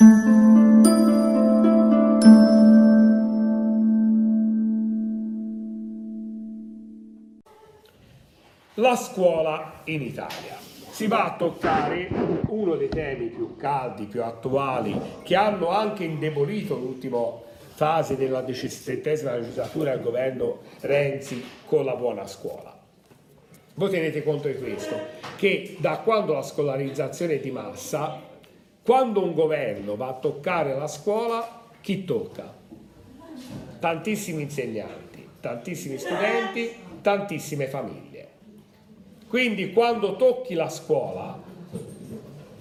La scuola in Italia. Si va a toccare uno dei temi più caldi, più attuali, che hanno anche indebolito l'ultima fase della diciassettesima legislatura del governo Renzi con la buona scuola. Voi tenete conto di questo, che da quando la scolarizzazione di massa, quando un governo va a toccare la scuola, chi tocca? Tantissimi insegnanti, tantissimi studenti, tantissime famiglie. Quindi quando tocchi la scuola,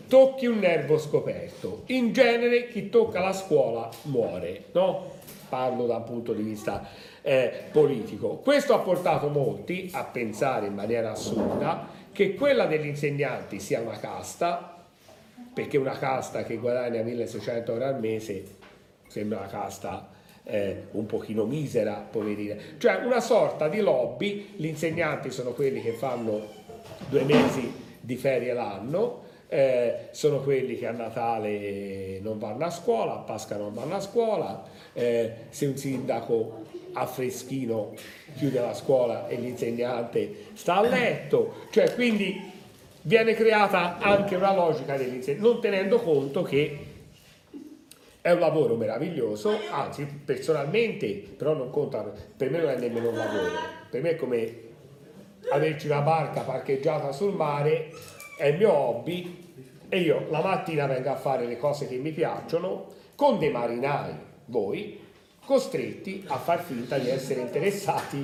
tocchi un nervo scoperto. In genere chi tocca la scuola muore, no? Parlo da un punto di vista eh, politico. Questo ha portato molti a pensare in maniera assurda che quella degli insegnanti sia una casta, perché una casta che guadagna 1600 euro al mese sembra una casta eh, un pochino misera, poverina. Cioè una sorta di lobby, gli insegnanti sono quelli che fanno due mesi di ferie l'anno, eh, sono quelli che a Natale non vanno a scuola, a Pasqua non vanno a scuola, eh, se un sindaco a freschino chiude la scuola e l'insegnante sta a letto, cioè quindi viene creata anche una logica dell'insegnante, non tenendo conto che è un lavoro meraviglioso, anzi personalmente, però non conta, per me non è nemmeno un lavoro, per me è come averci una barca parcheggiata sul mare è il mio hobby e io la mattina vengo a fare le cose che mi piacciono con dei marinai, voi, costretti a far finta di essere interessati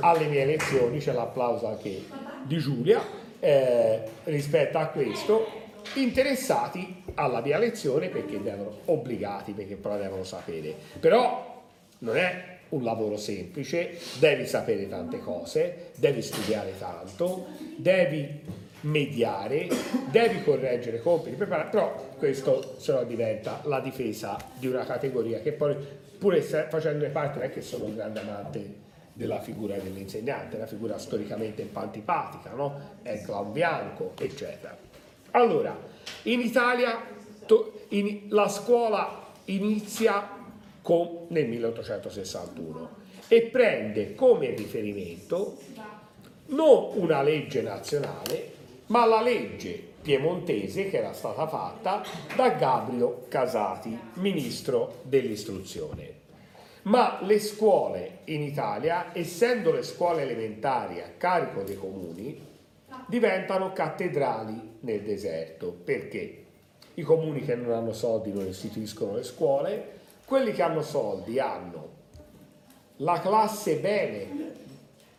alle mie lezioni, c'è l'applauso anche di Giulia eh, rispetto a questo, interessati alla mia lezione perché devono, obbligati perché però devono sapere, però non è un lavoro semplice, devi sapere tante cose, devi studiare tanto, devi mediare, devi correggere compiti, preparare, però questo se no diventa la difesa di una categoria che poi pur facendo parte non è che sono un grande amante della figura dell'insegnante, una figura storicamente antipatica, no? È clown bianco, eccetera. Allora, in Italia to, in, la scuola inizia con, nel 1861 e prende come riferimento non una legge nazionale, ma la legge piemontese che era stata fatta da Gabriel Casati, ministro dell'istruzione. Ma le scuole in Italia, essendo le scuole elementari a carico dei comuni, diventano cattedrali nel deserto. Perché? I comuni che non hanno soldi non istituiscono le scuole, quelli che hanno soldi hanno la classe bene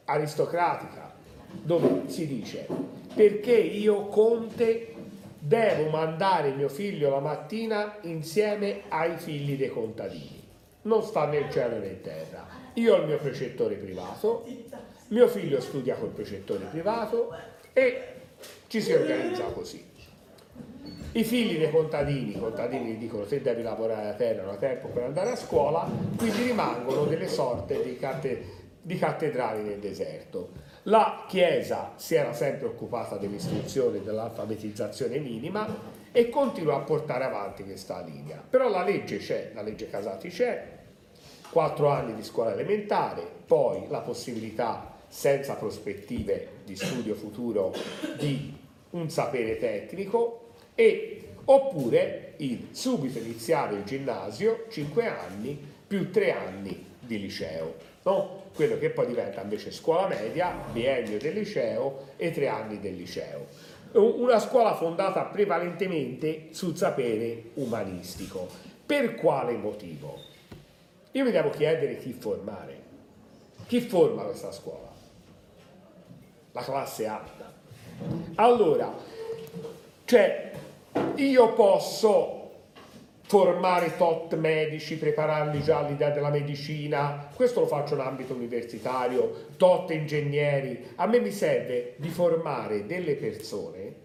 aristocratica, dove si dice perché io conte devo mandare mio figlio la mattina insieme ai figli dei contadini. Non sta nel cielo né in terra. Io ho il mio precettore privato, mio figlio studia col precettore privato e ci si organizza così. I figli dei contadini, i contadini dicono se devi lavorare la terra non hai tempo per andare a scuola, quindi rimangono delle sorte di, cate, di cattedrali nel deserto. La Chiesa si era sempre occupata dell'istruzione e dell'alfabetizzazione minima e continua a portare avanti questa linea. Però la legge c'è, la legge Casati c'è, quattro anni di scuola elementare, poi la possibilità senza prospettive di studio futuro di un sapere tecnico e, oppure il subito iniziare il ginnasio, 5 anni più 3 anni di liceo, no? quello che poi diventa invece scuola media, biennio del liceo e 3 anni del liceo. Una scuola fondata prevalentemente sul sapere umanistico. Per quale motivo? Io mi devo chiedere chi formare. Chi forma questa scuola? La classe alta. Allora, cioè io posso formare tot medici, prepararli già all'idea della medicina, questo lo faccio in ambito universitario, tot ingegneri, a me mi serve di formare delle persone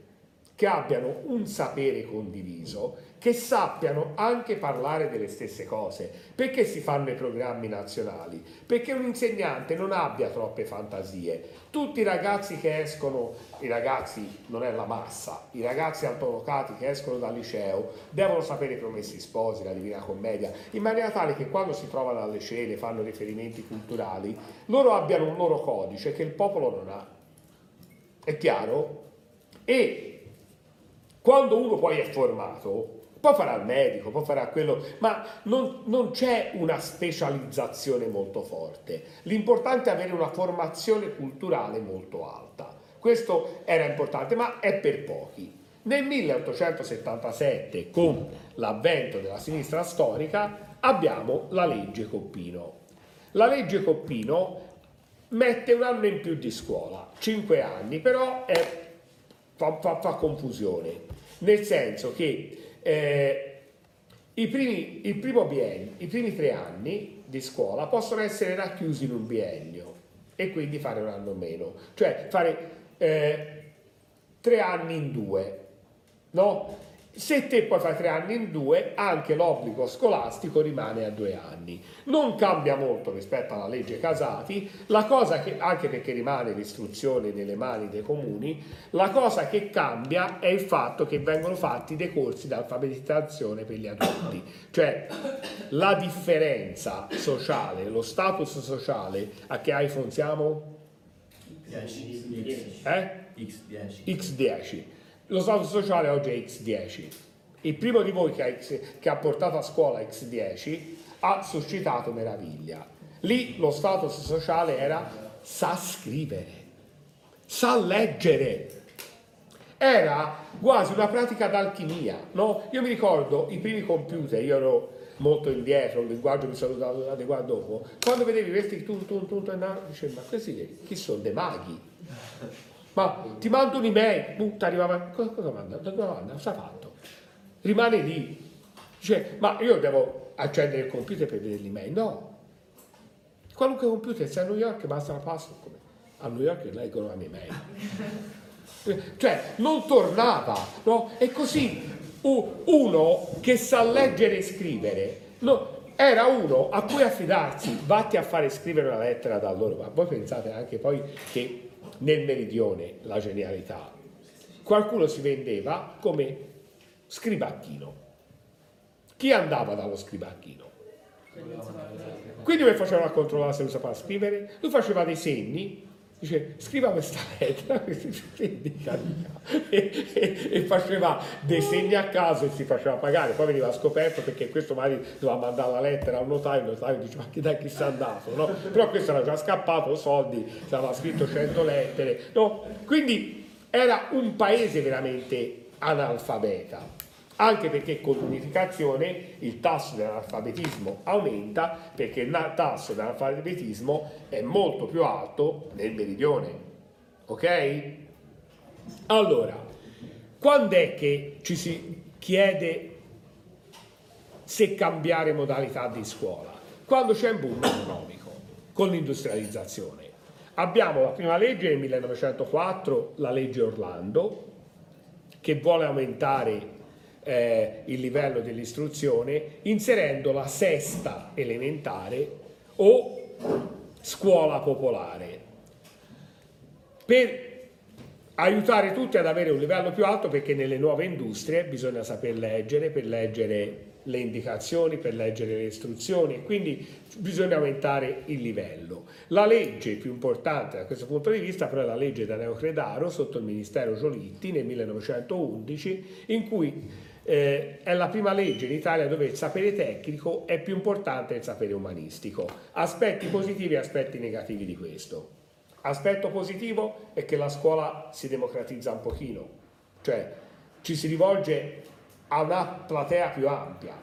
che abbiano un sapere condiviso, che sappiano anche parlare delle stesse cose. Perché si fanno i programmi nazionali? Perché un insegnante non abbia troppe fantasie. Tutti i ragazzi che escono, i ragazzi non è la massa, i ragazzi altolocati che escono dal liceo devono sapere i promessi sposi, la Divina Commedia, in maniera tale che quando si trovano alle cene, fanno riferimenti culturali, loro abbiano un loro codice che il popolo non ha. È chiaro? E quando uno poi è formato, poi farà il medico, poi farà quello, ma non, non, c'è una specializzazione molto forte. L'importante è avere una formazione culturale molto alta. Questo era importante, ma è per pochi. Nel 1877, con l'avvento della sinistra storica, abbiamo la legge Coppino. La legge Coppino mette un anno in più di scuola, cinque anni, però è, fa, fa, fa confusione nel senso che eh, i, primi, il primo biennio, i primi tre anni di scuola possono essere racchiusi in un biennio e quindi fare un anno meno, cioè fare eh, tre anni in due, no? Se te poi fai tre anni in due, anche l'obbligo scolastico rimane a due anni. Non cambia molto rispetto alla legge Casati, la cosa che, anche perché rimane l'istruzione nelle mani dei comuni, la cosa che cambia è il fatto che vengono fatti dei corsi di alfabetizzazione per gli adulti. Cioè la differenza sociale, lo status sociale, a che iPhone siamo? 10. Eh? X10. X10 lo stato sociale oggi è X10. Il primo di voi che ha, X, che ha portato a scuola X10 ha suscitato meraviglia. Lì lo status sociale era sa scrivere, sa leggere. Era quasi una pratica d'alchimia, no? Io mi ricordo i primi computer, io ero molto indietro, il linguaggio mi sono adeguato dopo, quando vedevi questi tun tun tun, tun dicevi, ma questi chi sono? Dei maghi? Ma ti mando un'email, ti arrivava, cosa, cosa manda? Cosa ha fatto? Rimane lì. Dice, ma io devo accendere il computer per vedere l'email? No. Qualunque computer, se a New York basta la password, come? a New York leggono la mia email. cioè, non tornava, no? E così uno che sa leggere e scrivere, no, era uno a cui affidarsi, vatti a fare scrivere una lettera da loro, ma voi pensate anche poi che nel meridione la genialità. Qualcuno si vendeva come scribacchino. Chi andava dallo scribacchino? Quindi lui faceva controllare se lo sapeva scrivere, lui faceva dei segni, dice scriva questa lettera e, faceva dei segni a caso e si faceva pagare, poi veniva scoperto perché questo magari doveva mandare la lettera al notaio, il notaio diceva ma chi dai chi sia andato, no? però questo era già scappato, soldi, aveva scritto 100 lettere, no? quindi era un paese veramente analfabeta anche perché con l'unificazione il tasso dell'analfabetismo aumenta perché il tasso dell'analfabetismo è molto più alto nel meridione. Ok? Allora, quando è che ci si chiede se cambiare modalità di scuola? Quando c'è un boom economico, con l'industrializzazione. Abbiamo la prima legge del 1904, la legge Orlando, che vuole aumentare eh, il livello dell'istruzione inserendo la sesta elementare o scuola popolare per aiutare tutti ad avere un livello più alto perché nelle nuove industrie bisogna saper leggere per leggere le indicazioni, per leggere le istruzioni quindi bisogna aumentare il livello. La legge più importante da questo punto di vista però è la legge da Neocredaro sotto il Ministero Giolitti nel 1911 in cui eh, è la prima legge in Italia dove il sapere tecnico è più importante del sapere umanistico. Aspetti positivi e aspetti negativi di questo. Aspetto positivo è che la scuola si democratizza un pochino, cioè ci si rivolge a una platea più ampia.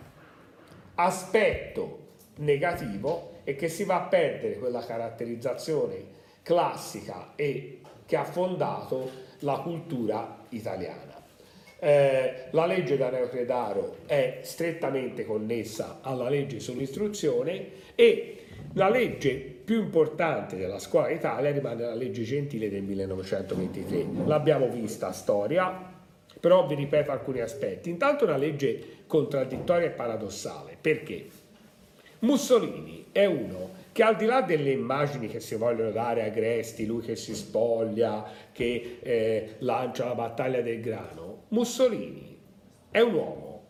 Aspetto negativo è che si va a perdere quella caratterizzazione classica e che ha fondato la cultura italiana. Eh, la legge da Neocredaro è strettamente connessa alla legge sull'istruzione e la legge più importante della scuola Italia rimane la legge Gentile del 1923. L'abbiamo vista a storia, però vi ripeto alcuni aspetti. Intanto una legge contraddittoria e paradossale, perché Mussolini è uno che al di là delle immagini che si vogliono dare a Gresti, lui che si spoglia, che eh, lancia la battaglia del grano, Mussolini è un uomo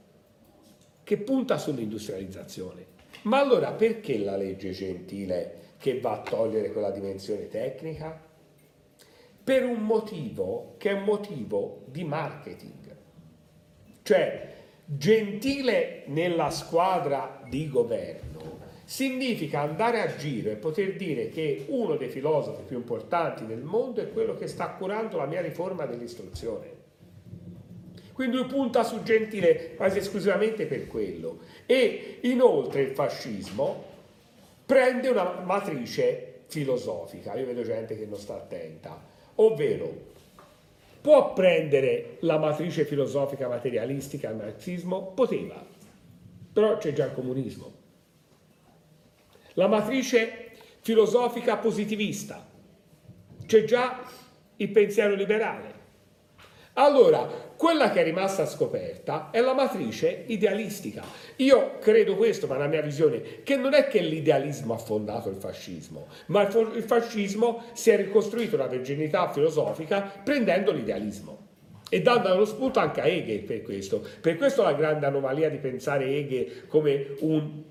che punta sull'industrializzazione. Ma allora perché la legge gentile che va a togliere quella dimensione tecnica? Per un motivo che è un motivo di marketing. Cioè, gentile nella squadra di governo significa andare a giro e poter dire che uno dei filosofi più importanti del mondo è quello che sta curando la mia riforma dell'istruzione. Quindi lui punta su Gentile quasi esclusivamente per quello. E inoltre il fascismo prende una matrice filosofica, io vedo gente che non sta attenta, ovvero può prendere la matrice filosofica materialistica al marxismo? Poteva, però c'è già il comunismo la matrice filosofica positivista, c'è già il pensiero liberale. Allora, quella che è rimasta scoperta è la matrice idealistica. Io credo questo, ma la mia visione, che non è che l'idealismo ha fondato il fascismo, ma il fascismo si è ricostruito una virginità filosofica prendendo l'idealismo e dando lo spunto anche a Hegel per questo. Per questo la grande anomalia di pensare Hegel come un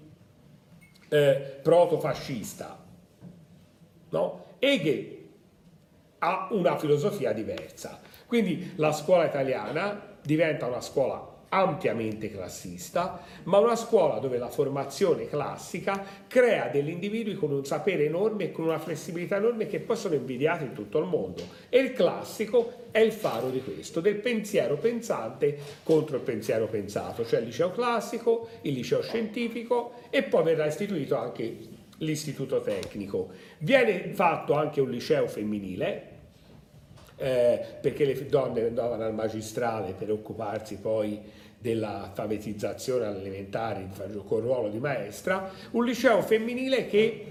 eh, protofascista. No? Hegel ha una filosofia diversa. Quindi la scuola italiana diventa una scuola ampiamente classista, ma una scuola dove la formazione classica crea degli individui con un sapere enorme e con una flessibilità enorme che poi sono invidiati in tutto il mondo. E il classico è il faro di questo, del pensiero pensante contro il pensiero pensato, cioè il liceo classico, il liceo scientifico e poi verrà istituito anche l'istituto tecnico. Viene fatto anche un liceo femminile, eh, perché le donne andavano al magistrale per occuparsi poi dell'alfabetizzazione all'elementare con ruolo di maestra, un liceo femminile che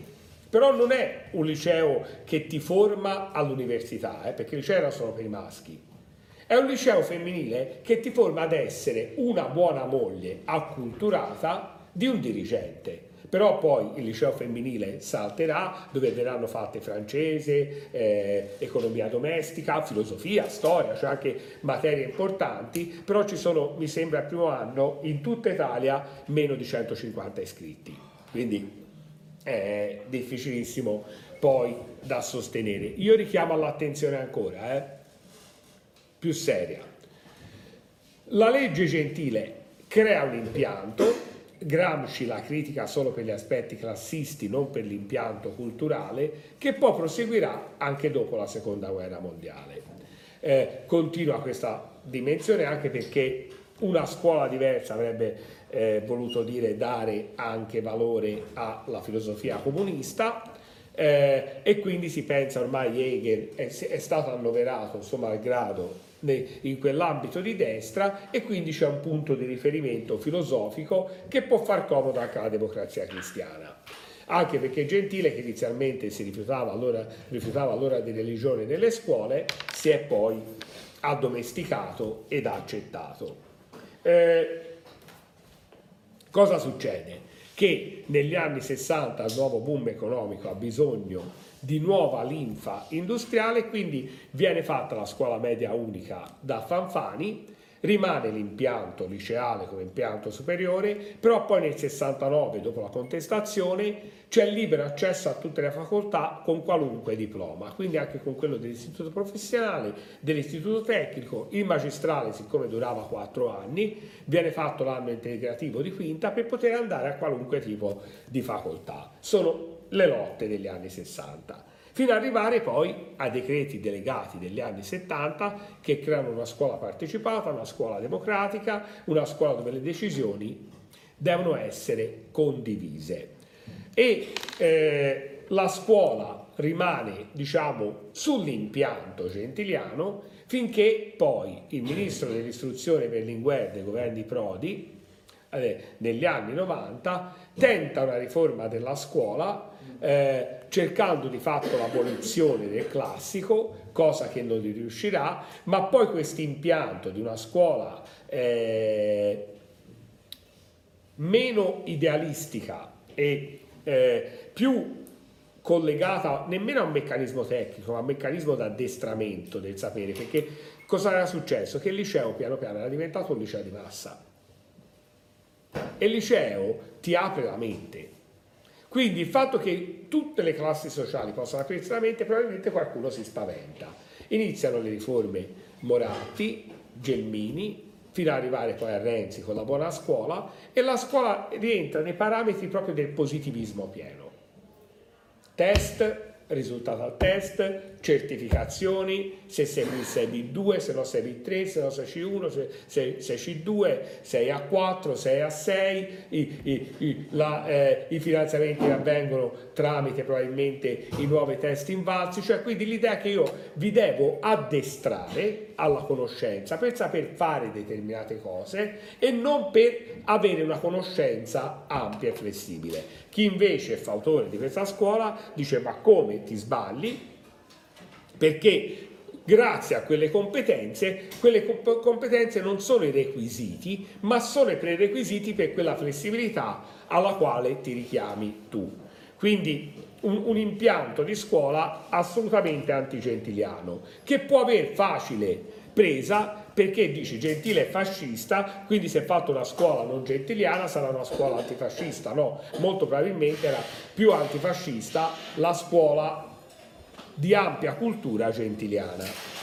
però non è un liceo che ti forma all'università, eh, perché il liceo era solo per i maschi. È un liceo femminile che ti forma ad essere una buona moglie acculturata di un dirigente però poi il liceo femminile salterà dove verranno fatte francese, eh, economia domestica, filosofia, storia, cioè anche materie importanti, però ci sono, mi sembra, al primo anno in tutta Italia meno di 150 iscritti, quindi è difficilissimo poi da sostenere. Io richiamo all'attenzione ancora, eh, più seria. La legge gentile crea un impianto Gramsci la critica solo per gli aspetti classisti, non per l'impianto culturale, che poi proseguirà anche dopo la seconda guerra mondiale. Eh, continua questa dimensione anche perché una scuola diversa avrebbe eh, voluto dire dare anche valore alla filosofia comunista eh, e quindi si pensa ormai Hegel è, è stato annoverato, insomma, malgrado in quell'ambito di destra e quindi c'è un punto di riferimento filosofico che può far comodo anche alla democrazia cristiana. Anche perché Gentile, che inizialmente si rifiutava allora, rifiutava allora di religione nelle scuole, si è poi addomesticato ed accettato. Eh, cosa succede? Che negli anni 60 il nuovo boom economico ha bisogno di nuova linfa industriale, quindi viene fatta la scuola media unica da Fanfani, rimane l'impianto liceale come impianto superiore, però poi nel 69, dopo la contestazione, c'è libero accesso a tutte le facoltà con qualunque diploma, quindi anche con quello dell'istituto professionale, dell'istituto tecnico, il magistrale, siccome durava quattro anni, viene fatto l'anno integrativo di quinta per poter andare a qualunque tipo di facoltà. Sono le lotte degli anni 60, fino ad arrivare poi ai decreti delegati degli anni 70 che creano una scuola partecipata, una scuola democratica, una scuola dove le decisioni devono essere condivise. E eh, la scuola rimane, diciamo, sull'impianto gentiliano finché poi il ministro dell'istruzione Berlinguer dei governi Prodi eh, negli anni 90, tenta una riforma della scuola eh, cercando di fatto l'abolizione del classico, cosa che non gli riuscirà, ma poi questo impianto di una scuola eh, meno idealistica e eh, più collegata nemmeno a un meccanismo tecnico, ma a un meccanismo d'addestramento del sapere, perché cosa era successo? Che il liceo piano piano era diventato un liceo di massa. E il liceo ti apre la mente. Quindi il fatto che tutte le classi sociali possano aprirsi la mente, probabilmente qualcuno si spaventa. Iniziano le riforme Moratti, Gelmini, fino ad arrivare poi a Renzi con la buona scuola e la scuola rientra nei parametri proprio del positivismo pieno. Test, risultato al test, certificazioni, se sei qui sei B2, se no sei B3, se no sei C1, se sei C2, sei A4, sei A6, i, i, i, la, eh, i finanziamenti avvengono tramite probabilmente i nuovi test invalsi, cioè quindi l'idea che io vi devo addestrare alla conoscenza per saper fare determinate cose e non per avere una conoscenza ampia e flessibile. Chi invece fa autore di questa scuola dice ma come ti sbagli? Perché grazie a quelle competenze, quelle competenze non sono i requisiti, ma sono i prerequisiti per quella flessibilità alla quale ti richiami tu. Quindi un, un impianto di scuola assolutamente antigentiliano, che può aver facile presa perché dici Gentile è fascista, quindi se è fatto una scuola non gentiliana sarà una scuola antifascista. No, molto probabilmente era più antifascista la scuola di ampia cultura gentiliana.